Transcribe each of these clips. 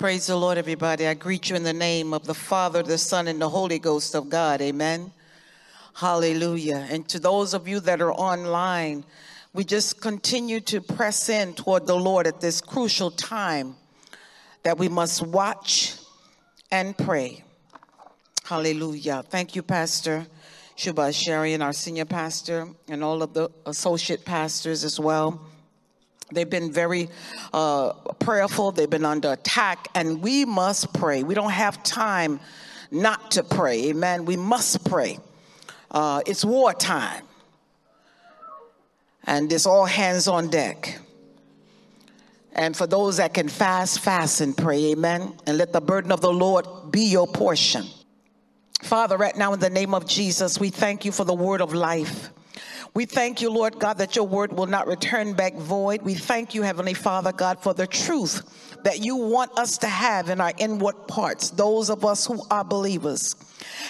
Praise the Lord, everybody. I greet you in the name of the Father, the Son, and the Holy Ghost of God. Amen. Hallelujah. And to those of you that are online, we just continue to press in toward the Lord at this crucial time that we must watch and pray. Hallelujah. Thank you, Pastor Shuba Sharian, our senior pastor, and all of the associate pastors as well. They've been very uh, prayerful. They've been under attack, and we must pray. We don't have time not to pray. Amen. We must pray. Uh, it's wartime, and it's all hands on deck. And for those that can fast, fast and pray. Amen. And let the burden of the Lord be your portion. Father, right now in the name of Jesus, we thank you for the word of life. We thank you, Lord God, that your word will not return back void. We thank you, Heavenly Father God, for the truth that you want us to have in our inward parts, those of us who are believers.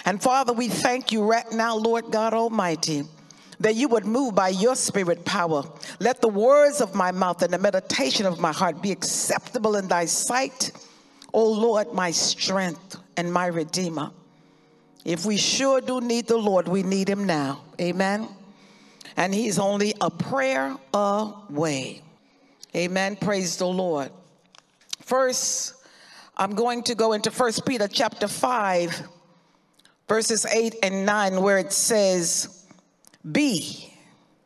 And Father, we thank you right now, Lord God Almighty, that you would move by your spirit power. Let the words of my mouth and the meditation of my heart be acceptable in thy sight, O Lord, my strength and my redeemer. If we sure do need the Lord, we need him now. Amen and he's only a prayer away. Amen. Praise the Lord. First, I'm going to go into First Peter chapter 5, verses 8 and 9, where it says, Be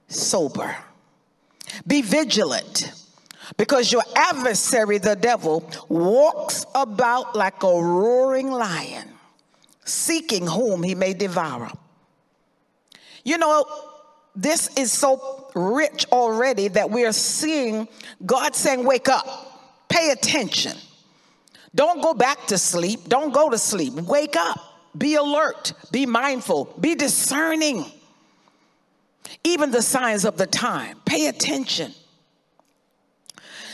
sober, be vigilant, because your adversary, the devil, walks about like a roaring lion, seeking whom he may devour. You know, this is so rich already that we are seeing God saying, Wake up, pay attention. Don't go back to sleep. Don't go to sleep. Wake up. Be alert. Be mindful. Be discerning. Even the signs of the time. Pay attention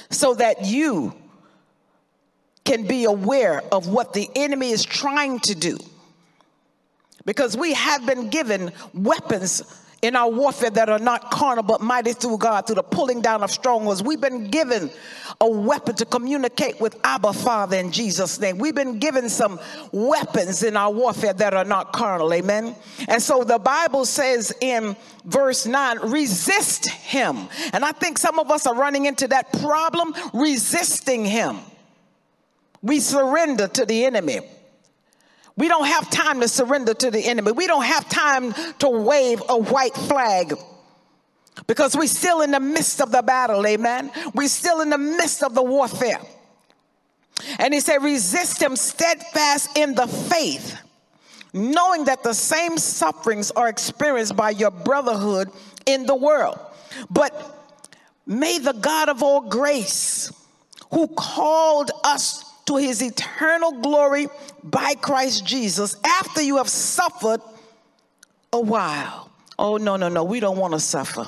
so that you can be aware of what the enemy is trying to do. Because we have been given weapons in our warfare that are not carnal but mighty through God, through the pulling down of strongholds. We've been given a weapon to communicate with Abba Father in Jesus' name. We've been given some weapons in our warfare that are not carnal. Amen. And so the Bible says in verse 9, resist him. And I think some of us are running into that problem, resisting him. We surrender to the enemy. We don't have time to surrender to the enemy. We don't have time to wave a white flag because we're still in the midst of the battle, amen. We're still in the midst of the warfare. And he said, resist him steadfast in the faith, knowing that the same sufferings are experienced by your brotherhood in the world. But may the God of all grace, who called us to his eternal glory by Christ Jesus after you have suffered a while. Oh, no, no, no, we don't want to suffer.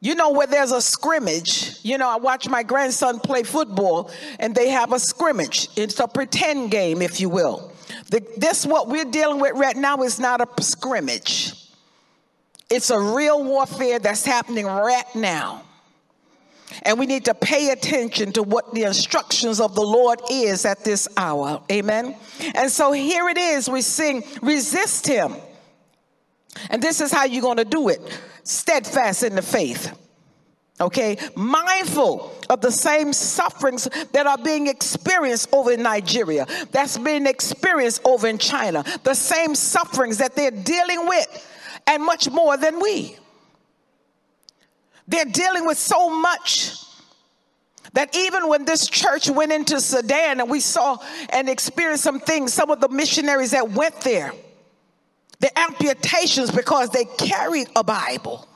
You know, where there's a scrimmage, you know, I watch my grandson play football and they have a scrimmage. It's a pretend game, if you will. The, this, what we're dealing with right now, is not a scrimmage, it's a real warfare that's happening right now. And we need to pay attention to what the instructions of the Lord is at this hour. Amen. And so here it is. We sing, resist him. And this is how you're going to do it steadfast in the faith. Okay, mindful of the same sufferings that are being experienced over in Nigeria, that's being experienced over in China, the same sufferings that they're dealing with, and much more than we. They're dealing with so much that even when this church went into Sudan and we saw and experienced some things, some of the missionaries that went there, the amputations because they carried a Bible.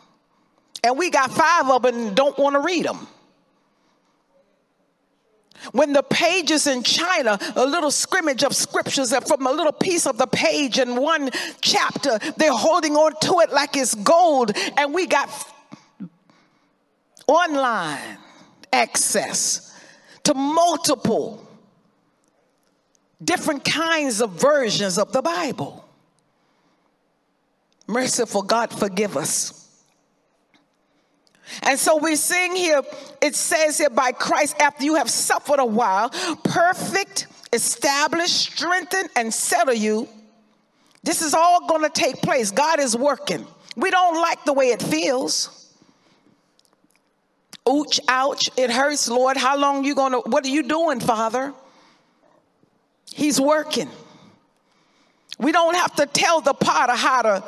And we got five of them and don't want to read them. When the pages in China, a little scrimmage of scriptures from a little piece of the page in one chapter, they're holding on to it like it's gold. And we got online access to multiple different kinds of versions of the Bible. Merciful God, forgive us. And so we're seeing here, it says here, by Christ, after you have suffered a while, perfect, establish, strengthen, and settle you. This is all going to take place. God is working. We don't like the way it feels. Ouch, ouch, it hurts, Lord. How long you going to, what are you doing, Father? He's working. We don't have to tell the potter how to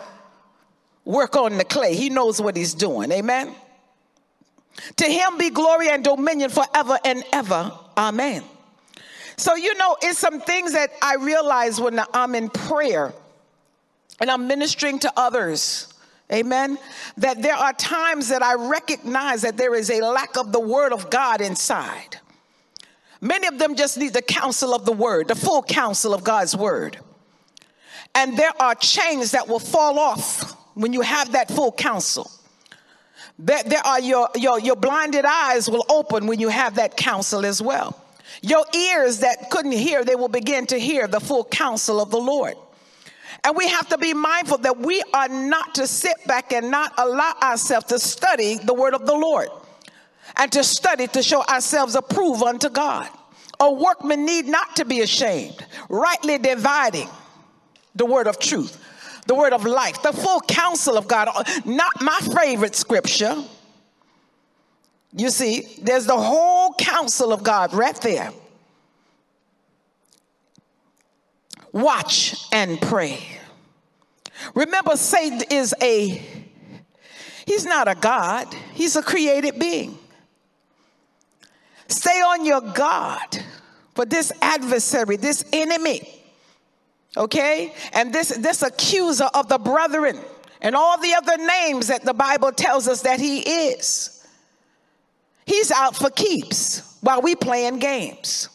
work on the clay. He knows what he's doing. Amen. To him be glory and dominion forever and ever. Amen. So, you know, it's some things that I realize when I'm in prayer and I'm ministering to others. Amen. That there are times that I recognize that there is a lack of the word of God inside. Many of them just need the counsel of the word, the full counsel of God's word. And there are chains that will fall off when you have that full counsel. There, there are your, your, your blinded eyes will open when you have that counsel as well. Your ears that couldn't hear, they will begin to hear the full counsel of the Lord. And we have to be mindful that we are not to sit back and not allow ourselves to study the word of the Lord and to study to show ourselves approved unto God. A workman need not to be ashamed, rightly dividing the word of truth the word of life, the full counsel of God. Not my favorite scripture. You see, there's the whole counsel of God right there. Watch and pray. Remember, Satan is a, he's not a God, he's a created being. Stay on your guard for this adversary, this enemy Okay? And this, this accuser of the brethren and all the other names that the Bible tells us that he is. He's out for keeps while we playing games.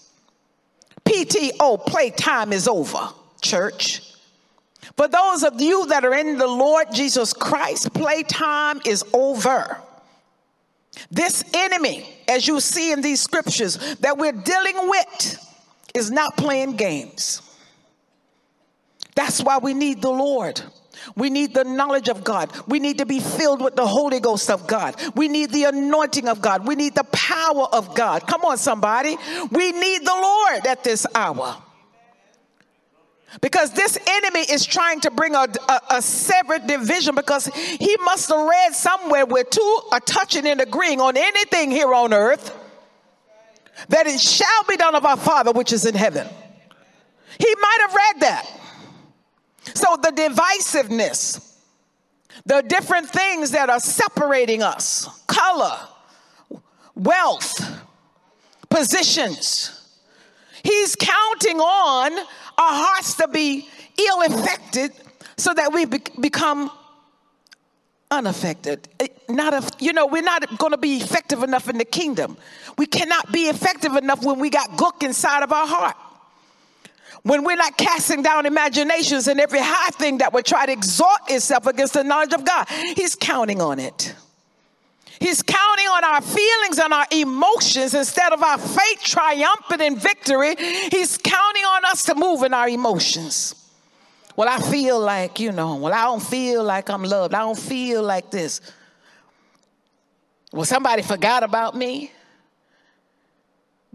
PTO, playtime is over, church. For those of you that are in the Lord Jesus Christ, playtime is over. This enemy, as you see in these scriptures, that we're dealing with, is not playing games. That's why we need the Lord. We need the knowledge of God. We need to be filled with the Holy Ghost of God. We need the anointing of God. We need the power of God. Come on, somebody. We need the Lord at this hour. Because this enemy is trying to bring a, a, a, separate division because he must have read somewhere where two are touching and agreeing on anything here on earth that it shall be done of our Father which is in heaven. He might have read that. So the divisiveness, the different things that are separating us, color, wealth, positions. He's counting on our hearts to be ill affected so that we be- become unaffected. Eh, not a, you know, we're not going to be effective enough in the kingdom. We cannot be effective enough when we got gook inside of our heart when we're not casting down imaginations and every high thing that would try to exalt itself against the knowledge of God, He's counting on it. He's counting on our feelings and our emotions instead of our faith triumphant in victory. He's counting on us to move in our emotions. Well, I feel like, you know, well, I don't feel like I'm loved. I don't feel like this. Well, somebody forgot about me.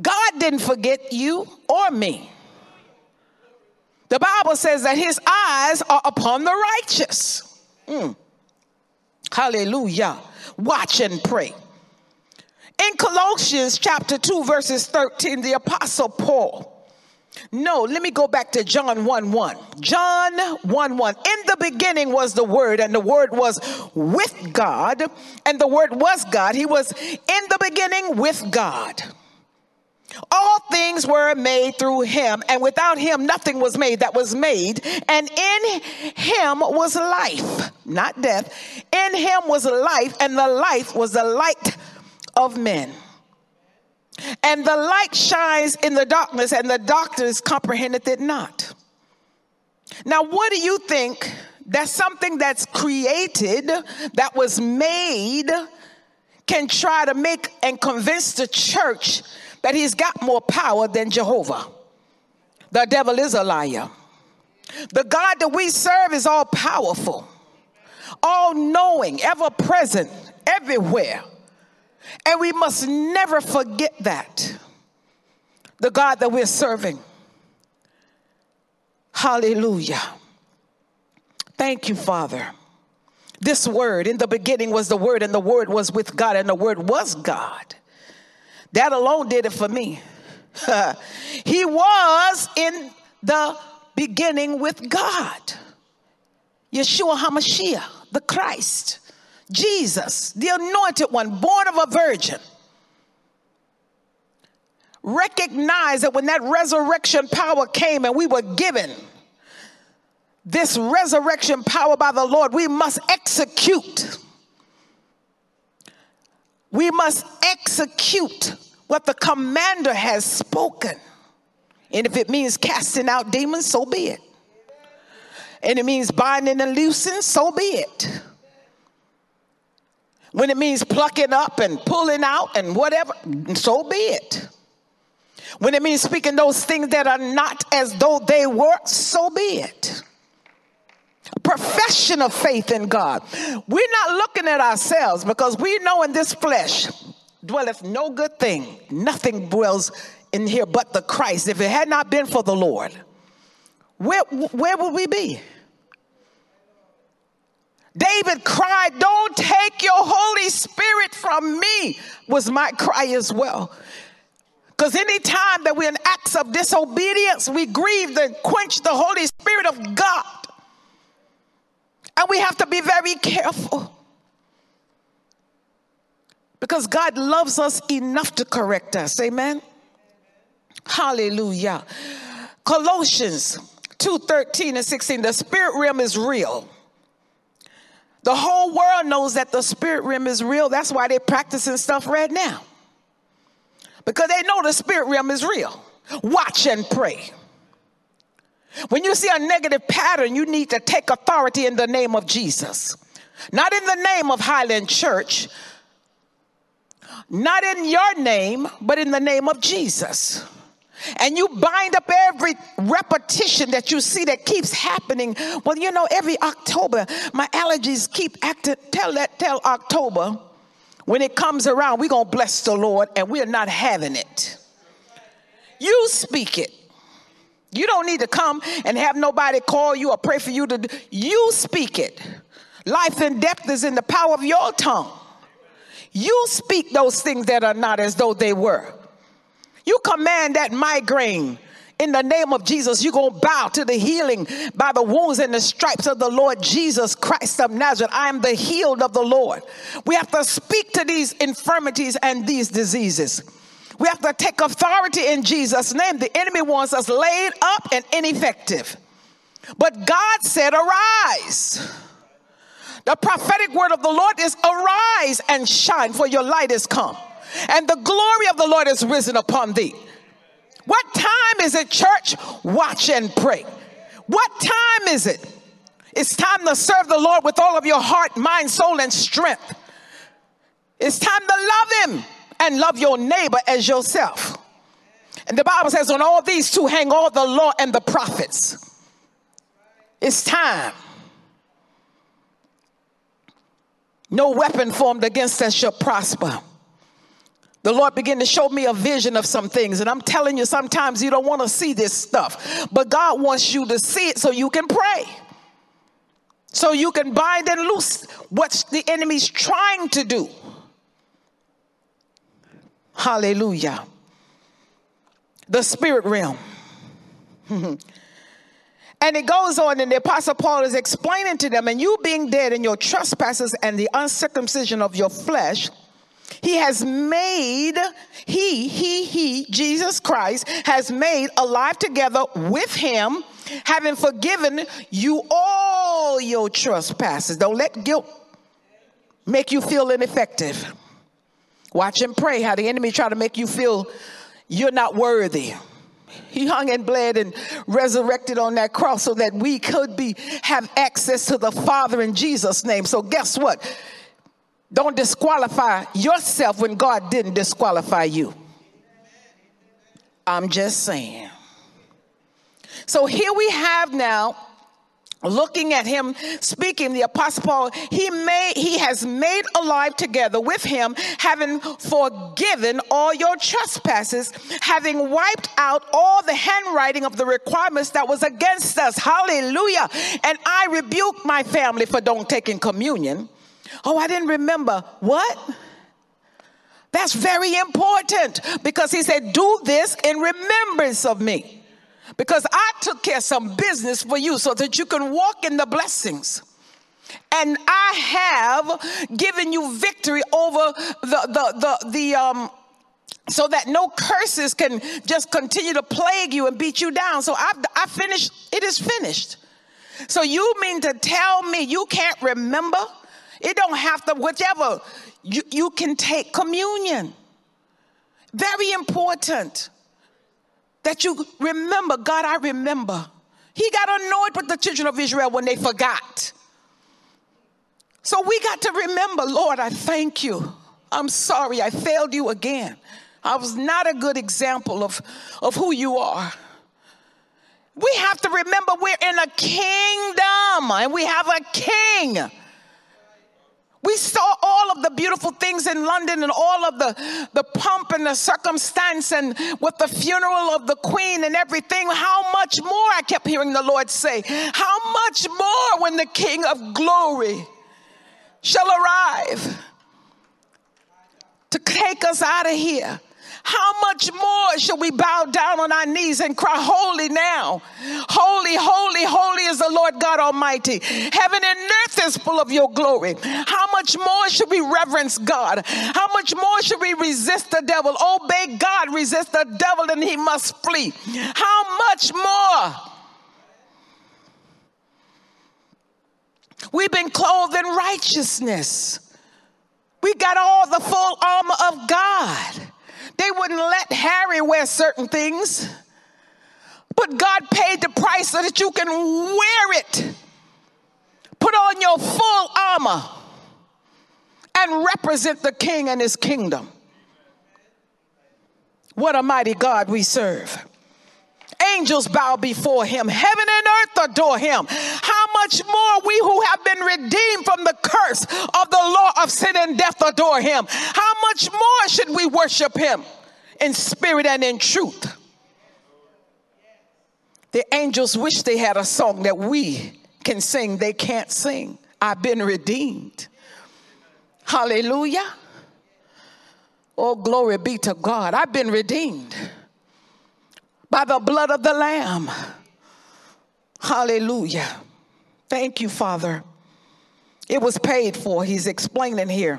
God didn't forget you or me. The Bible says that his eyes are upon the righteous. Mm. Hallelujah. Watch and pray. In Colossians chapter 2, verses 13, the apostle Paul. No, let me go back to John 1 1. John 1 1. In the beginning was the Word, and the Word was with God, and the Word was God. He was in the beginning with God. All things were made through him, and without him, nothing was made that was made. And in him was life, not death. In him was life, and the life was the light of men. And the light shines in the darkness, and the darkness comprehendeth it not. Now, what do you think that something that's created, that was made, can try to make and convince the church that he's got more power than Jehovah. The devil is a liar. The God that we serve is all powerful, all knowing, ever present, everywhere. And we must never forget that. The God that we're serving. Hallelujah. Thank you, Father. This word, in the beginning was the word, and the word was with God, and the word was God. That alone did it for me. he was in the beginning with God. Yeshua HaMashiach, the Christ, Jesus, the anointed one, born of a virgin. Recognize that when that resurrection power came and we were given this resurrection power by the Lord, we must execute. We must execute what the commander has spoken. And if it means casting out demons, so be it. And it means binding and loosing, so be it. When it means plucking up and pulling out and whatever, so be it. When it means speaking those things that are not as though they were, so be it. Profession of faith in God. We're not looking at ourselves because we know in this flesh dwelleth no good thing. Nothing dwells in here but the Christ. If it had not been for the Lord, where, where would we be? David cried, Don't take your Holy Spirit from me, was my cry as well. Because anytime that we're in acts of disobedience, we grieve and quench the Holy Spirit of God. And we have to be very careful. Because God loves us enough to correct us. Amen. Hallelujah. Colossians 2 13 and 16. The spirit realm is real. The whole world knows that the spirit realm is real. That's why they're practicing stuff right now. Because they know the spirit realm is real. Watch and pray. When you see a negative pattern, you need to take authority in the name of Jesus. Not in the name of Highland Church, not in your name, but in the name of Jesus. And you bind up every repetition that you see that keeps happening. Well, you know, every October, my allergies keep acting. Tell that, tell October, when it comes around, we're going to bless the Lord and we're not having it. You speak it. You don't need to come and have nobody call you or pray for you to. You speak it. Life and death is in the power of your tongue. You speak those things that are not as though they were. You command that migraine in the name of Jesus. You're going to bow to the healing by the wounds and the stripes of the Lord Jesus Christ of Nazareth. I am the healed of the Lord. We have to speak to these infirmities and these diseases. We have to take authority in Jesus' name. The enemy wants us laid up and ineffective. But God said, Arise. The prophetic word of the Lord is, Arise and shine, for your light is come, and the glory of the Lord is risen upon thee. What time is it, church? Watch and pray. What time is it? It's time to serve the Lord with all of your heart, mind, soul, and strength. It's time to love Him and love your neighbor as yourself. And the Bible says, on all these two hang all the law and the prophets. It's time. No weapon formed against us shall prosper. The Lord began to show me a vision of some things. And I'm telling you, sometimes you don't want to see this stuff, but God wants you to see it so you can pray. So you can bind and loose what the enemy's trying to do. Hallelujah. The spirit realm. and it goes on, and the Apostle Paul is explaining to them, and you being dead in your trespasses and the uncircumcision of your flesh, he has made, he, he, he, Jesus Christ, has made alive together with him, having forgiven you all your trespasses. Don't let guilt make you feel ineffective. Watch and pray how the enemy try to make you feel you're not worthy. He hung and bled and resurrected on that cross so that we could be have access to the Father in Jesus' name. So guess what? Don't disqualify yourself when God didn't disqualify you. I'm just saying. So here we have now looking at him speaking the apostle paul he made he has made alive together with him having forgiven all your trespasses having wiped out all the handwriting of the requirements that was against us. Hallelujah. And i rebuke my family for don't taking communion. Oh i didn't remember. What? That's very important because he said do this in remembrance of me because I took care of some business for you so that you can walk in the blessings. And I have given you victory over the, the, the, the, um, so that no curses can just continue to plague you and beat you down. So I, I finished, it is finished. So you mean to tell me you can't remember? It don't have to, whichever, you, you can take communion. Very important that you remember, God, I remember. He got annoyed with the children of Israel when they forgot. So we got to remember, Lord, I thank you. I'm sorry I failed you again. I was not a good example of, of who you are. We have to remember we're in a kingdom and we have a king. We saw all of the beautiful things in London and all of the, the pomp and the circumstance and with the funeral of the queen and everything. How much more, I kept hearing the Lord say, how much more when the king of glory shall arrive to take us out of here how much more shall we bow down on our knees and cry, Holy now? Holy, holy, holy is the Lord God Almighty. Heaven and earth is full of your glory. How much more should we reverence God? How much more should we resist the devil? Obey God, resist the devil, and he must flee. How much more? We've been clothed in righteousness. We got all the full armor of God. They wouldn't let Harry wear certain things. But God paid the price so that you can wear it. Put on your full armor and represent the king and his kingdom. What a mighty God we serve. Angels bow before him, heaven and earth adore him. How much more we who have been redeemed from the curse of the law of sin and death adore him? How much more should we worship him in spirit and in truth? The angels wish they had a song that we can sing, they can't sing. I've been redeemed. Hallelujah. Oh, glory be to God. I've been redeemed by the blood of the Lamb. Hallelujah. Thank you, Father. It was paid for. He's explaining here.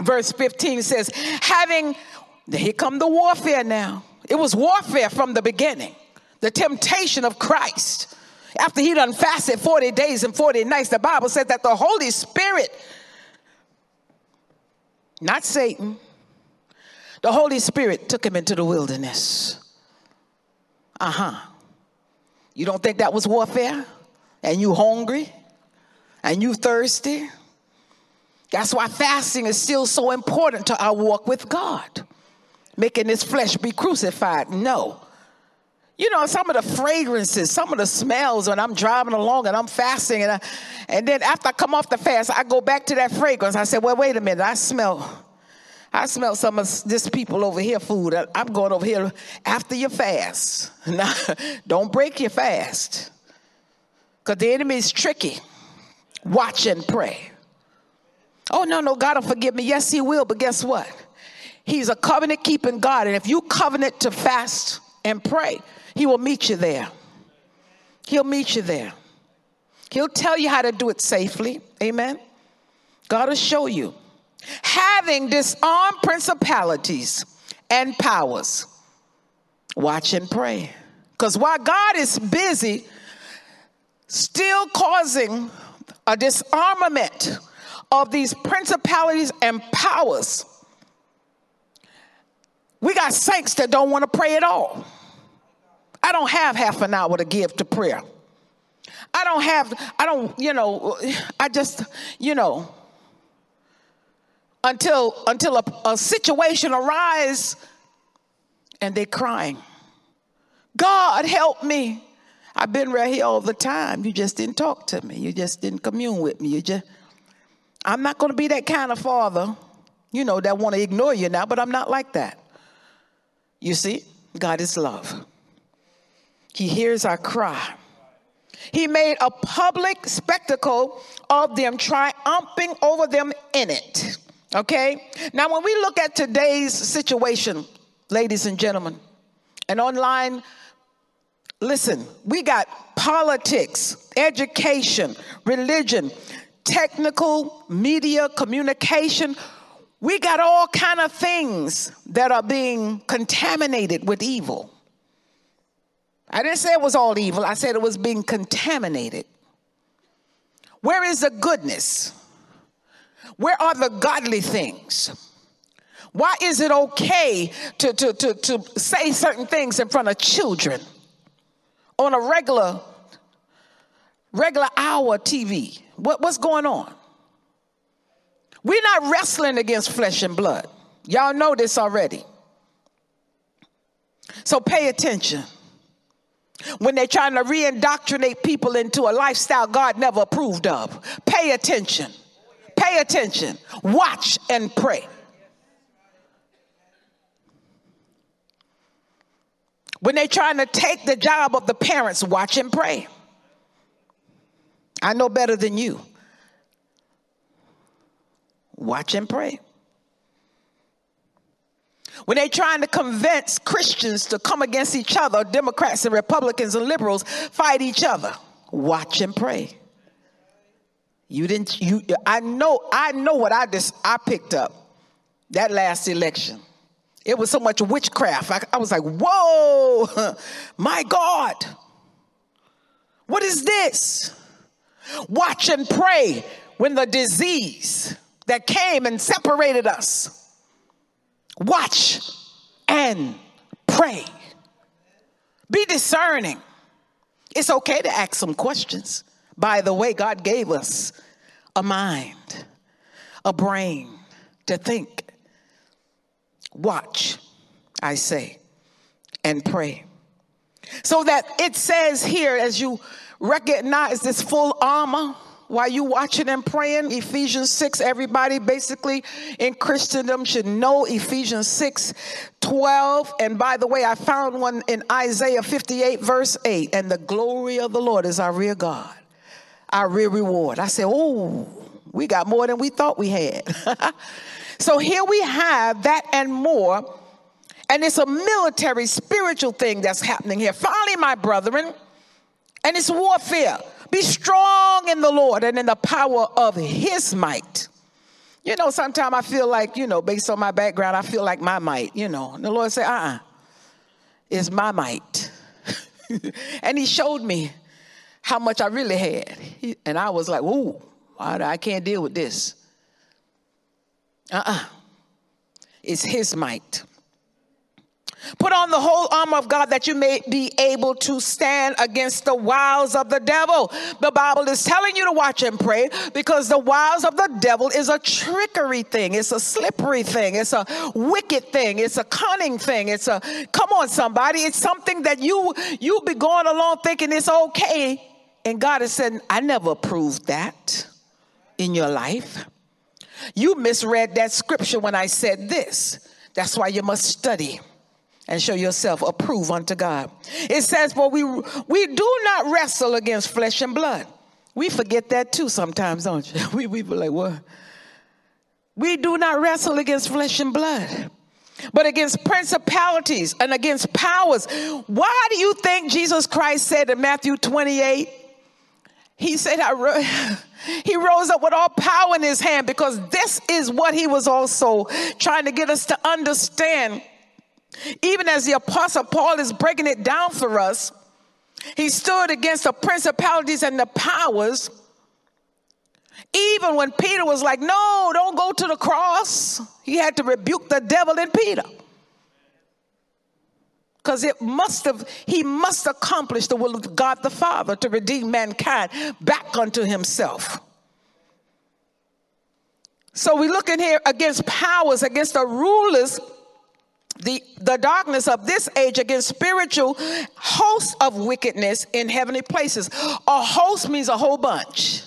Verse 15 says, having, here come the warfare now. It was warfare from the beginning. The temptation of Christ. After he done fasted 40 days and 40 nights, the Bible said that the Holy Spirit, not Satan, the Holy Spirit took him into the wilderness. Uh huh. You don't think that was warfare? And you hungry? And you thirsty? That's why fasting is still so important to our walk with God. Making this flesh be crucified. No. You know, some of the fragrances, some of the smells when I'm driving along and I'm fasting, and, I, and then after I come off the fast, I go back to that fragrance. I said, well, wait a minute, I smell I smell some of this people over here food. I'm going over here after your fast. Now, don't break your fast. Because the enemy is tricky. Watch and pray. Oh, no, no, God will forgive me. Yes, He will. But guess what? He's a covenant keeping God. And if you covenant to fast and pray, He will meet you there. He'll meet you there. He'll tell you how to do it safely. Amen. God will show you having disarmed principalities and powers. Watch and pray. Because while God is busy still causing a disarmament of these principalities and powers, we got saints that don't want to pray at all. I don't have half an hour to give to prayer. I don't have, I don't, you know, I just, you know, until until a, a situation arises and they're crying god help me I've been right here all the time. You just didn't talk to me. You just didn't commune with me. You just I'm not going to be that kind of father, you know, that want to ignore you now, but I'm not like that. You see, God is love. He hears our cry. He made a public spectacle of them, triumphing over them in it. Okay? Now, when we look at today's situation, ladies and gentlemen, and online, listen, we got politics, education, religion, technical, media, communication. We got all kind of things that are being contaminated with evil. I didn't say it was all evil, I said it was being contaminated. Where is the goodness? Where are the godly things? Why is it okay to, to, to, to say certain things in front of children on a regular, regular hour TV? What, what's going on? We're not wrestling against flesh and blood. Y'all know this already. So pay attention when they're trying to re-indoctrinate people into a lifestyle God never approved of. Pay attention. Pay attention. Watch and pray. When they're trying to take the job of the parents, watch and pray. I know better than you. Watch and pray. When they're trying to convince Christians to come against each other, Democrats and Republicans and liberals fight each other. Watch and pray. You didn't you I know I know what I just I picked up that last election. It was so much witchcraft. I, I was like, whoa, my God. What is this? Watch and pray when the disease that came and separated us Watch and pray. Be discerning. It's okay to ask some questions. By the way, God gave us a mind, a brain to think. Watch, I say, and pray. So that it says here, as you recognize this full armor, while you watching and praying ephesians 6 everybody basically in christendom should know ephesians 6 12 and by the way i found one in isaiah 58 verse 8 and the glory of the lord is our rear god our rear reward. I said oh we got more than we thought we had so here we have that and more and it's a military spiritual thing that's happening here finally my brethren and it's warfare be strong in the Lord and in the power of his might. You know, sometimes I feel like, you know, based on my background, I feel like my might, you know. And the Lord said, uh uh-uh, uh, it's my might. and he showed me how much I really had. And I was like, ooh, I can't deal with this. Uh uh-uh. uh It's his might. Put on the whole armor of God that you may be able to stand against the wiles of the devil. The Bible is telling you to watch and pray because the wiles of the devil is a trickery thing. It's a slippery thing. It's a wicked thing. It's a cunning thing. It's a, come on, somebody. It's something that you, you be going along thinking it's okay. And God has said, I never approved that in your life. You misread that scripture when I said this. That's why you must study and show yourself approved unto God. It says, For we we do not wrestle against flesh and blood. We forget that too sometimes, don't you? We, we be like, what? We do not wrestle against flesh and blood, but against principalities and against powers. Why do you think Jesus Christ said in Matthew 28? He said, I he rose up with all power in his hand because this is what he was also trying to get us to understand even as the Apostle Paul is breaking it down for us, he stood against the principalities and the powers. Even when Peter was like, No, don't go to the cross, he had to rebuke the devil in Peter. Because it must have, he must accomplish the will of God the Father to redeem mankind back unto himself. So we look in here against powers, against the rulers the, the darkness of this age against spiritual hosts of wickedness in heavenly places. A host means a whole bunch.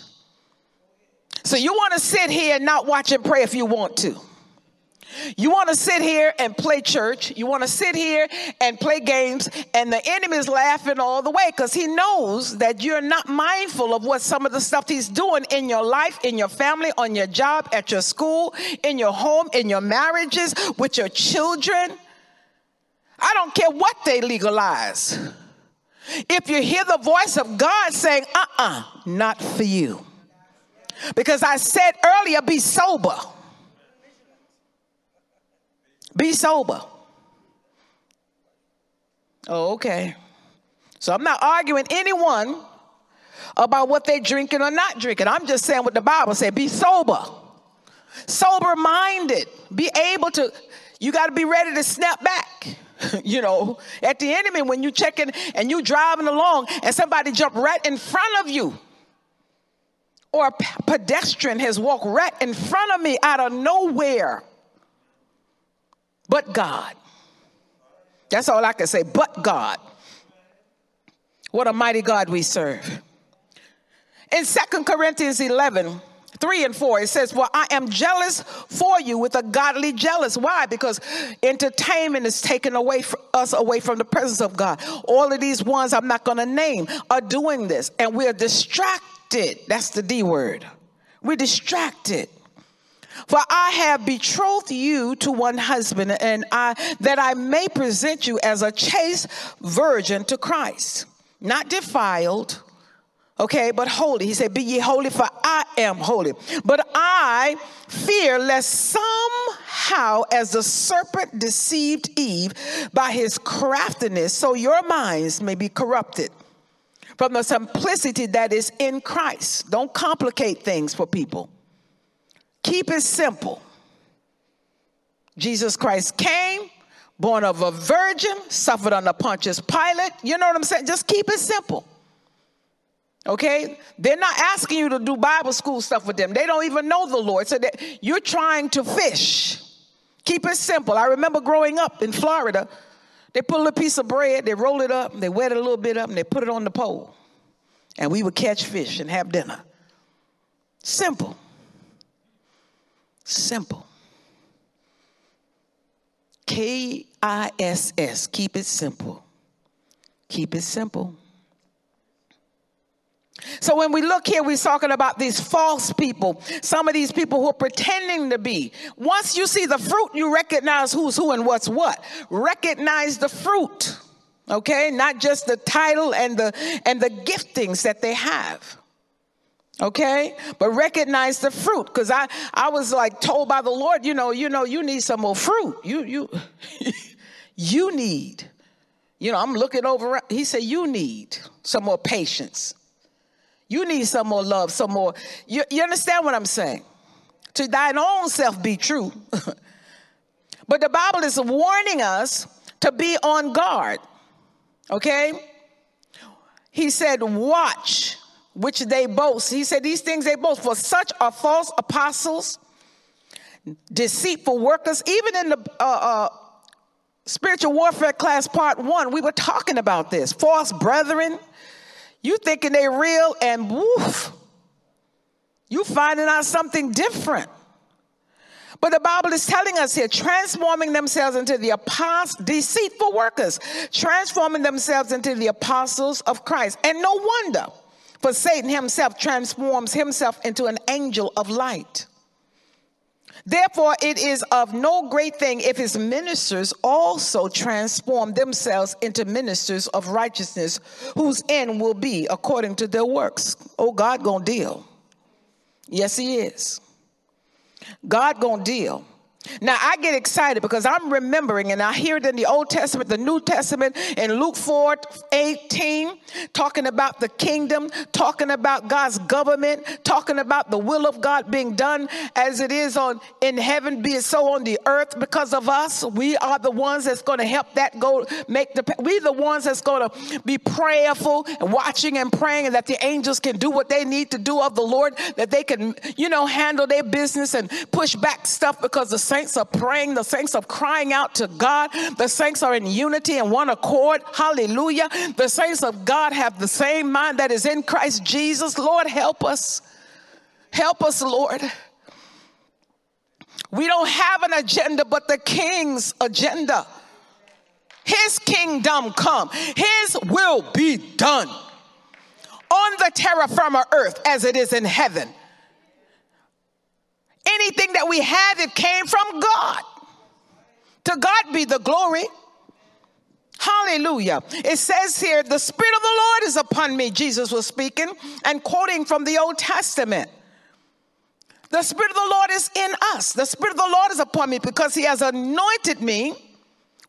So you want to sit here and not watch and pray if you want to. You want to sit here and play church. You want to sit here and play games, and the enemy is laughing all the way because he knows that you're not mindful of what some of the stuff he's doing in your life, in your family, on your job, at your school, in your home, in your marriages, with your children. I don't care what they legalize. If you hear the voice of God saying, uh uh-uh, uh, not for you. Because I said earlier, be sober. Be sober. Oh, okay. So I'm not arguing anyone about what they're drinking or not drinking. I'm just saying what the Bible said be sober, sober minded, be able to, you got to be ready to snap back. you know, at the enemy when you checking and you driving along and somebody jump right in front of you. Or a pedestrian has walked right in front of me out of nowhere but God. That's all I can say, but God. What a mighty God we serve. In Second Corinthians 11, 3 and 4, it says, Well, I am jealous for you with a godly jealous. Why? Because entertainment is taking away us away from the presence of God. All of these ones I'm not going to name are doing this, and we're distracted. That's the D word. We're distracted. For I have betrothed you to one husband, and I that I may present you as a chaste virgin to Christ, not defiled, okay, but holy. He said, Be ye holy, for I am holy. But I fear lest somehow, as the serpent deceived Eve by his craftiness, so your minds may be corrupted from the simplicity that is in Christ. Don't complicate things for people. Keep it simple. Jesus Christ came, born of a virgin, suffered under Pontius Pilate. You know what I'm saying? Just keep it simple. Okay? They're not asking you to do Bible school stuff with them. They don't even know the Lord. So that you're trying to fish. Keep it simple. I remember growing up in Florida, they pull a piece of bread, they roll it up, they wet it a little bit up, and they put it on the pole. And we would catch fish and have dinner. Simple. Simple. K I S S. Keep it simple. Keep it simple. So when we look here, we're talking about these false people, some of these people who are pretending to be. Once you see the fruit, you recognize who's who and what's what. Recognize the fruit, okay? Not just the title and the and the giftings that they have okay? But recognize the fruit because i i was like told by the lord you know you know you need some more fruit. You you you need you know i'm looking over he said you need some more patience. You need some more love some more you, you understand what i'm saying? To thine own self be true. But the bible is warning us to be on guard. Okay? He said watch which they boast. He said, These things they boast, for such are false apostles, deceitful workers. Even in the uh, uh, spiritual warfare class, part one, we were talking about this. False brethren, you thinking they real, and woof, you finding out something different. But the Bible is telling us here, transforming themselves into the apostles, deceitful workers, transforming themselves into the apostles of Christ. And no wonder for Satan himself transforms himself into an angel of light. Therefore, it is of no great thing if his ministers also transform themselves into ministers of righteousness, whose end will be according to their works. Oh, God gonna deal. Yes, he is. God gonna deal. Now I get excited because I'm remembering, and I hear it in the Old Testament, the New Testament, in Luke 4 18, talking about the kingdom, talking about God's government, talking about the will of God being done as it is on in heaven, be it so on the earth because of us. We are the ones that's going to help that go make the we the ones that's going to be prayerful and watching and praying, and that the angels can do what they need to do of the Lord, that they can, you know, handle their business and push back stuff because the saints are praying, the saints are crying out to God, the saints are in unity and one accord. Hallelujah. The saints of God have the same mind that is in Christ Jesus. Lord, help us. Help us, Lord. We don't have an agenda but the king's agenda. His kingdom come, his will be done on the terra firma earth as it is in heaven. Anything that we have, it came from God. To God be the glory. Hallelujah. It says here, the Spirit of the Lord is upon me, Jesus was speaking and quoting from the Old Testament. The Spirit of the Lord is in us. The Spirit of the Lord is upon me because He has anointed me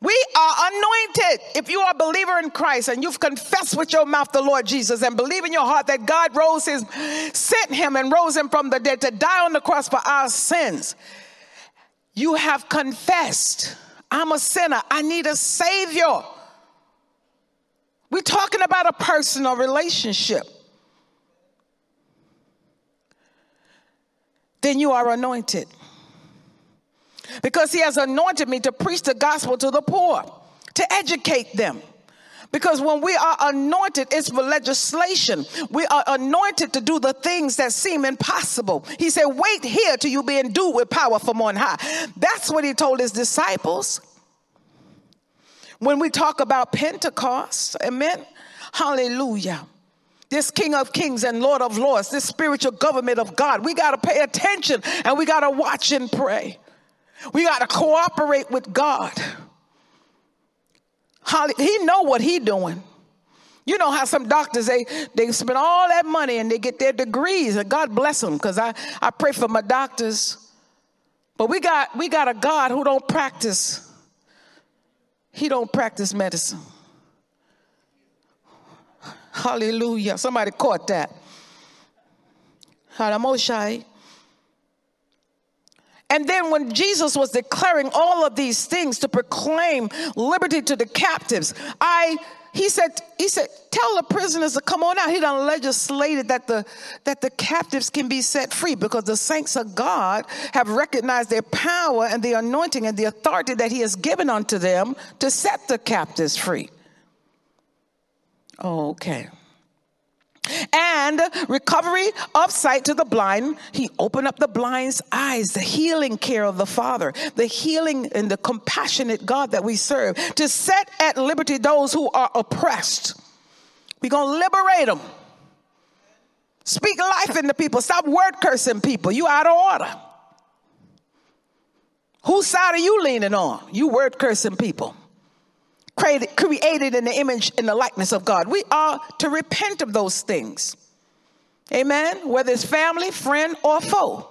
we are anointed. If you are a believer in Christ and you've confessed with your mouth the Lord Jesus and believe in your heart that God rose his, sent him and rose him from the dead to die on the cross for our sins, you have confessed, I'm a sinner. I need a savior. We're talking about a personal relationship. Then you are anointed because he has anointed me to preach the gospel to the poor, to educate them. Because when we are anointed, it's for legislation. We are anointed to do the things that seem impossible. He said, Wait here till you be endued with power from on high. That's what he told his disciples. When we talk about Pentecost, amen. Hallelujah. This King of Kings and Lord of Lords, this spiritual government of God, we got to pay attention and we got to watch and pray. We got to cooperate with God. He know what he doing. You know how some doctors they they spend all that money and they get their degrees and God bless them because I I pray for my doctors. But we got we got a God who don't practice. He don't practice medicine. Hallelujah. Somebody caught that. Halamoshai. And then when Jesus was declaring all of these things to proclaim liberty to the captives, I he said, he said, tell the prisoners to come on out. He done legislated that the that the captives can be set free because the saints of God have recognized their power and the anointing and the authority that he has given unto them to set the captives free. okay and recovery of sight to the blind. He opened up the blind's eyes, the healing care of the Father, the healing and the compassionate God that we serve, to set at liberty those who are oppressed. We're going to liberate them. Speak life into people. Stop word cursing people. You out of order. Whose side are you leaning on? You word cursing people created, in the image and the likeness of God. We are to repent of those things. Amen. Whether it's family, friend, or foe.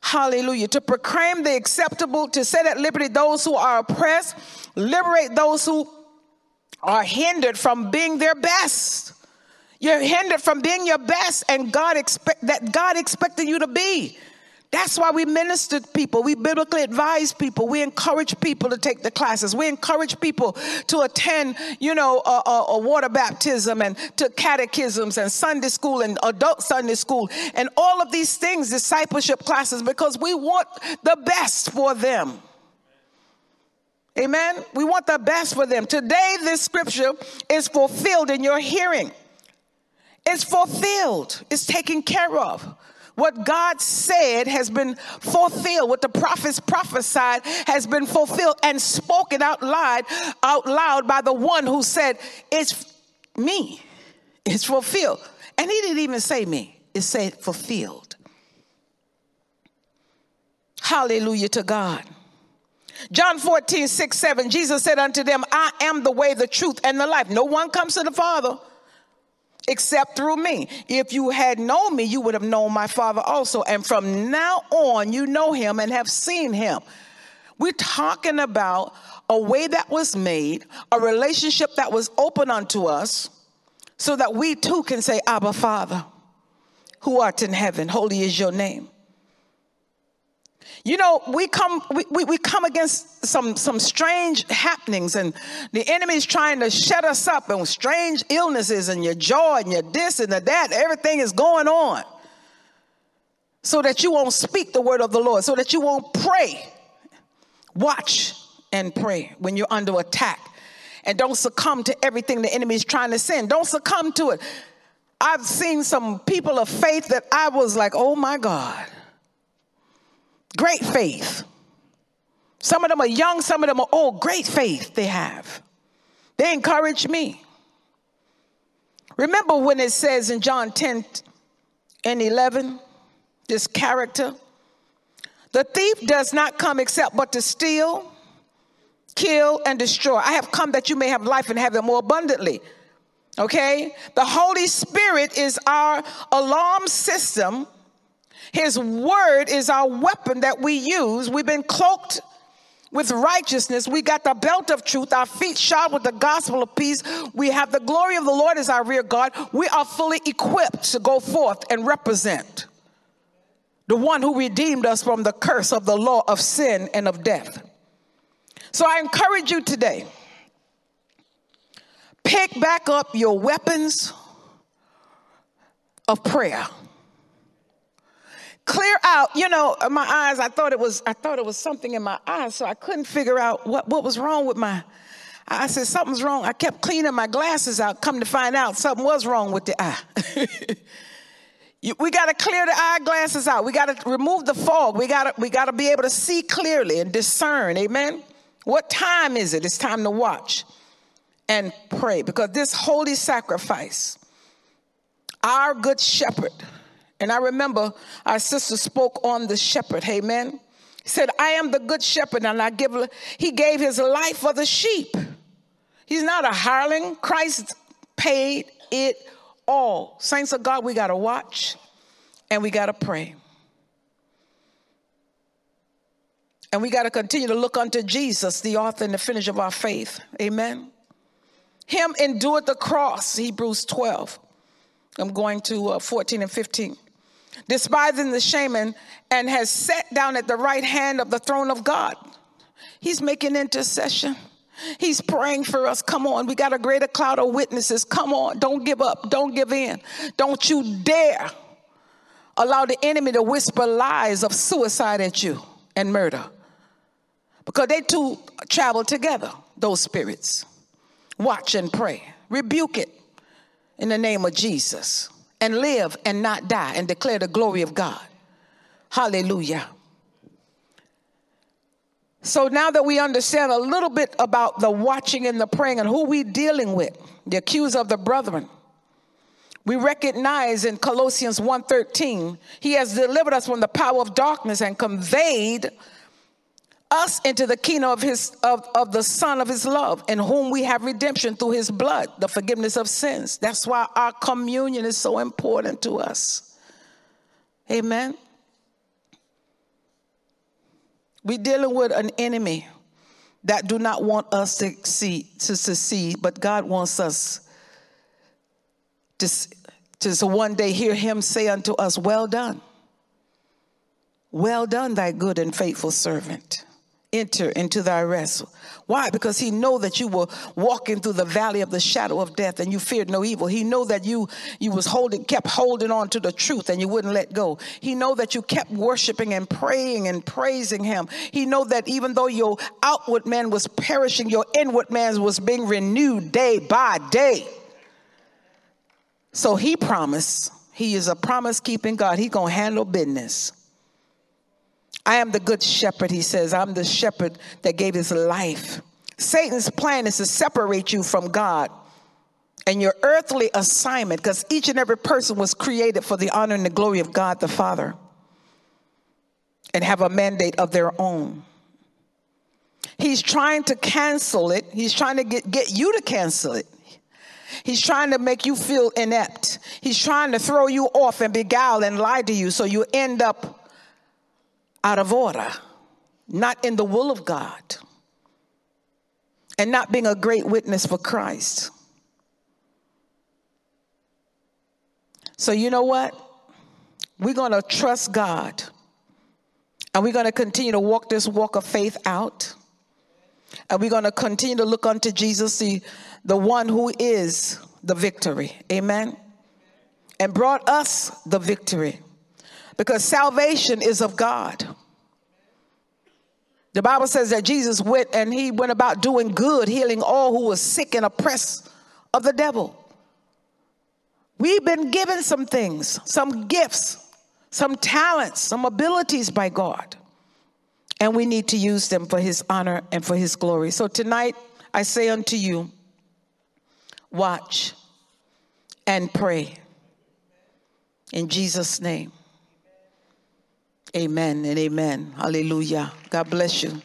Hallelujah. To proclaim the acceptable, to set at liberty those who are oppressed, liberate those who are hindered from being their best. You're hindered from being your best, and God expect that God expected you to be. That's why we minister to people. We biblically advise people. We encourage people to take the classes. We encourage people to attend, you know, a, a, a, water baptism and to catechisms and Sunday school and adult Sunday school and all of these things, discipleship classes, because we want the best for them. Amen. We want the best for them. Today, this scripture is fulfilled in your hearing. It's fulfilled. It's taken care of. What God said has been fulfilled. What the prophets prophesied has been fulfilled and spoken out loud, out loud by the one who said, It's me. It's fulfilled. And he didn't even say me, it said fulfilled. Hallelujah to God. John 14, 6, 7, Jesus said unto them, I am the way, the truth, and the life. No one comes to the Father except through me. If you had known me, you would have known my Father also. And from now on, you know him and have seen him. We're talking about a way that was made, a relationship that was open unto us, so that we too can say, Abba, Father, who art in heaven, holy is your name. You know, we come we, we, we, come against some some strange happenings, and the enemy is trying to shut us up and strange illnesses and your jaw and your this and the that. Everything is going on. so that you won't speak the word of the Lord, so that you won't pray. Watch and pray when you're under attack. And don't succumb to everything the enemy is trying to send. Don't succumb to it. I've seen some people of faith that I was like, oh my God. Great faith. Some of them are young, some of them are old. Great faith they have. They encourage me. Remember when it says in John 10 and 11, this character, the thief does not come except but to steal, kill, and destroy. I have come that you may have life and have it more abundantly. Okay? The Holy Spirit is our alarm system. His word is our weapon that we use. We've been cloaked with righteousness. We got the belt of truth, our feet shod with the gospel of peace. We have the glory of the Lord as our rear guard. We are fully equipped to go forth and represent the one who redeemed us from the curse of the law of sin and of death. So I encourage you today pick back up your weapons of prayer clear out you know uh, my eyes. I thought it was i thought it was something in my eyes so i couldn't figure out what, what was wrong with my i said something's wrong. I kept cleaning my glasses out come to find out something was wrong with the eye. We got to clear the eyeglasses out. We got to remove the fog. We got to we got to be able to see clearly and discern amen? What time is it? It's time to watch and pray because this holy sacrifice, our good shepherd, and I remember our sister spoke on the shepherd, amen. He said, I am the good shepherd, and I give, he gave his life for the sheep. He's not a hireling. Christ paid it all. Saints of God, we got to watch and we got to pray. And we got to continue to look unto Jesus, the author and the finisher of our faith. Amen. Him endured the cross, Hebrews 12. I'm going to uh, 14 and 15. Despising the shame and, and has sat down at the right hand of the throne of God. He's making intercession. He's praying for us. Come on, we got a greater cloud of witnesses. Come on, don't give up, don't give in. Don't you dare allow the enemy to whisper lies of suicide at you and murder. Because they two travel together, those spirits. Watch and pray. Rebuke it in the name of Jesus and live and not die and declare the glory of God. Hallelujah. So now that we understand a little bit about the watching and the praying and who we dealing with, the accuser of the brethren, we recognize in Colossians 1:13, he has delivered us from the power of darkness and conveyed us into the kingdom of his of, of the son of his love in whom we have redemption through his blood the forgiveness of sins. That's why our communion is so important to us. Amen. We're dealing with an enemy that do not want us to see to succeed but god wants us to, to one day hear him say unto us well done. Well done thy good and faithful servant enter into thy rest. Why? Because he know that you were walking through the valley of the shadow of death and you feared no evil. He know that you you was holding kept holding on to the truth and you wouldn't let go. He know that you kept worshiping and praying and praising him. He know that even though your outward man was perishing, your inward man was being renewed day by day. So he promised, he is a promise keeping God. He going to handle business. I am the good shepherd, he says. I'm the shepherd that gave his life. Satan's plan is to separate you from God and your earthly assignment, because each and every person was created for the honor and the glory of God the Father and have a mandate of their own. He's trying to cancel it, he's trying to get, get you to cancel it. He's trying to make you feel inept. He's trying to throw you off and beguile and lie to you so you end up out of order, not in the will of God, and not being a great witness for Christ. So, you know what? We're going to trust God and we're going to continue to walk this walk of faith out. And we're going to continue to look unto Jesus, the, the one who is the victory. Amen. And brought us the victory. Because salvation is of God. The Bible says that Jesus went and he went about doing good, healing all who were sick and oppressed of the devil. We've been given some things, some gifts, some talents, some abilities by God. And we need to use them for his honor and for his glory. So tonight I say unto you, watch and pray. In Jesus' name. Amen and amen. Hallelujah. God bless you.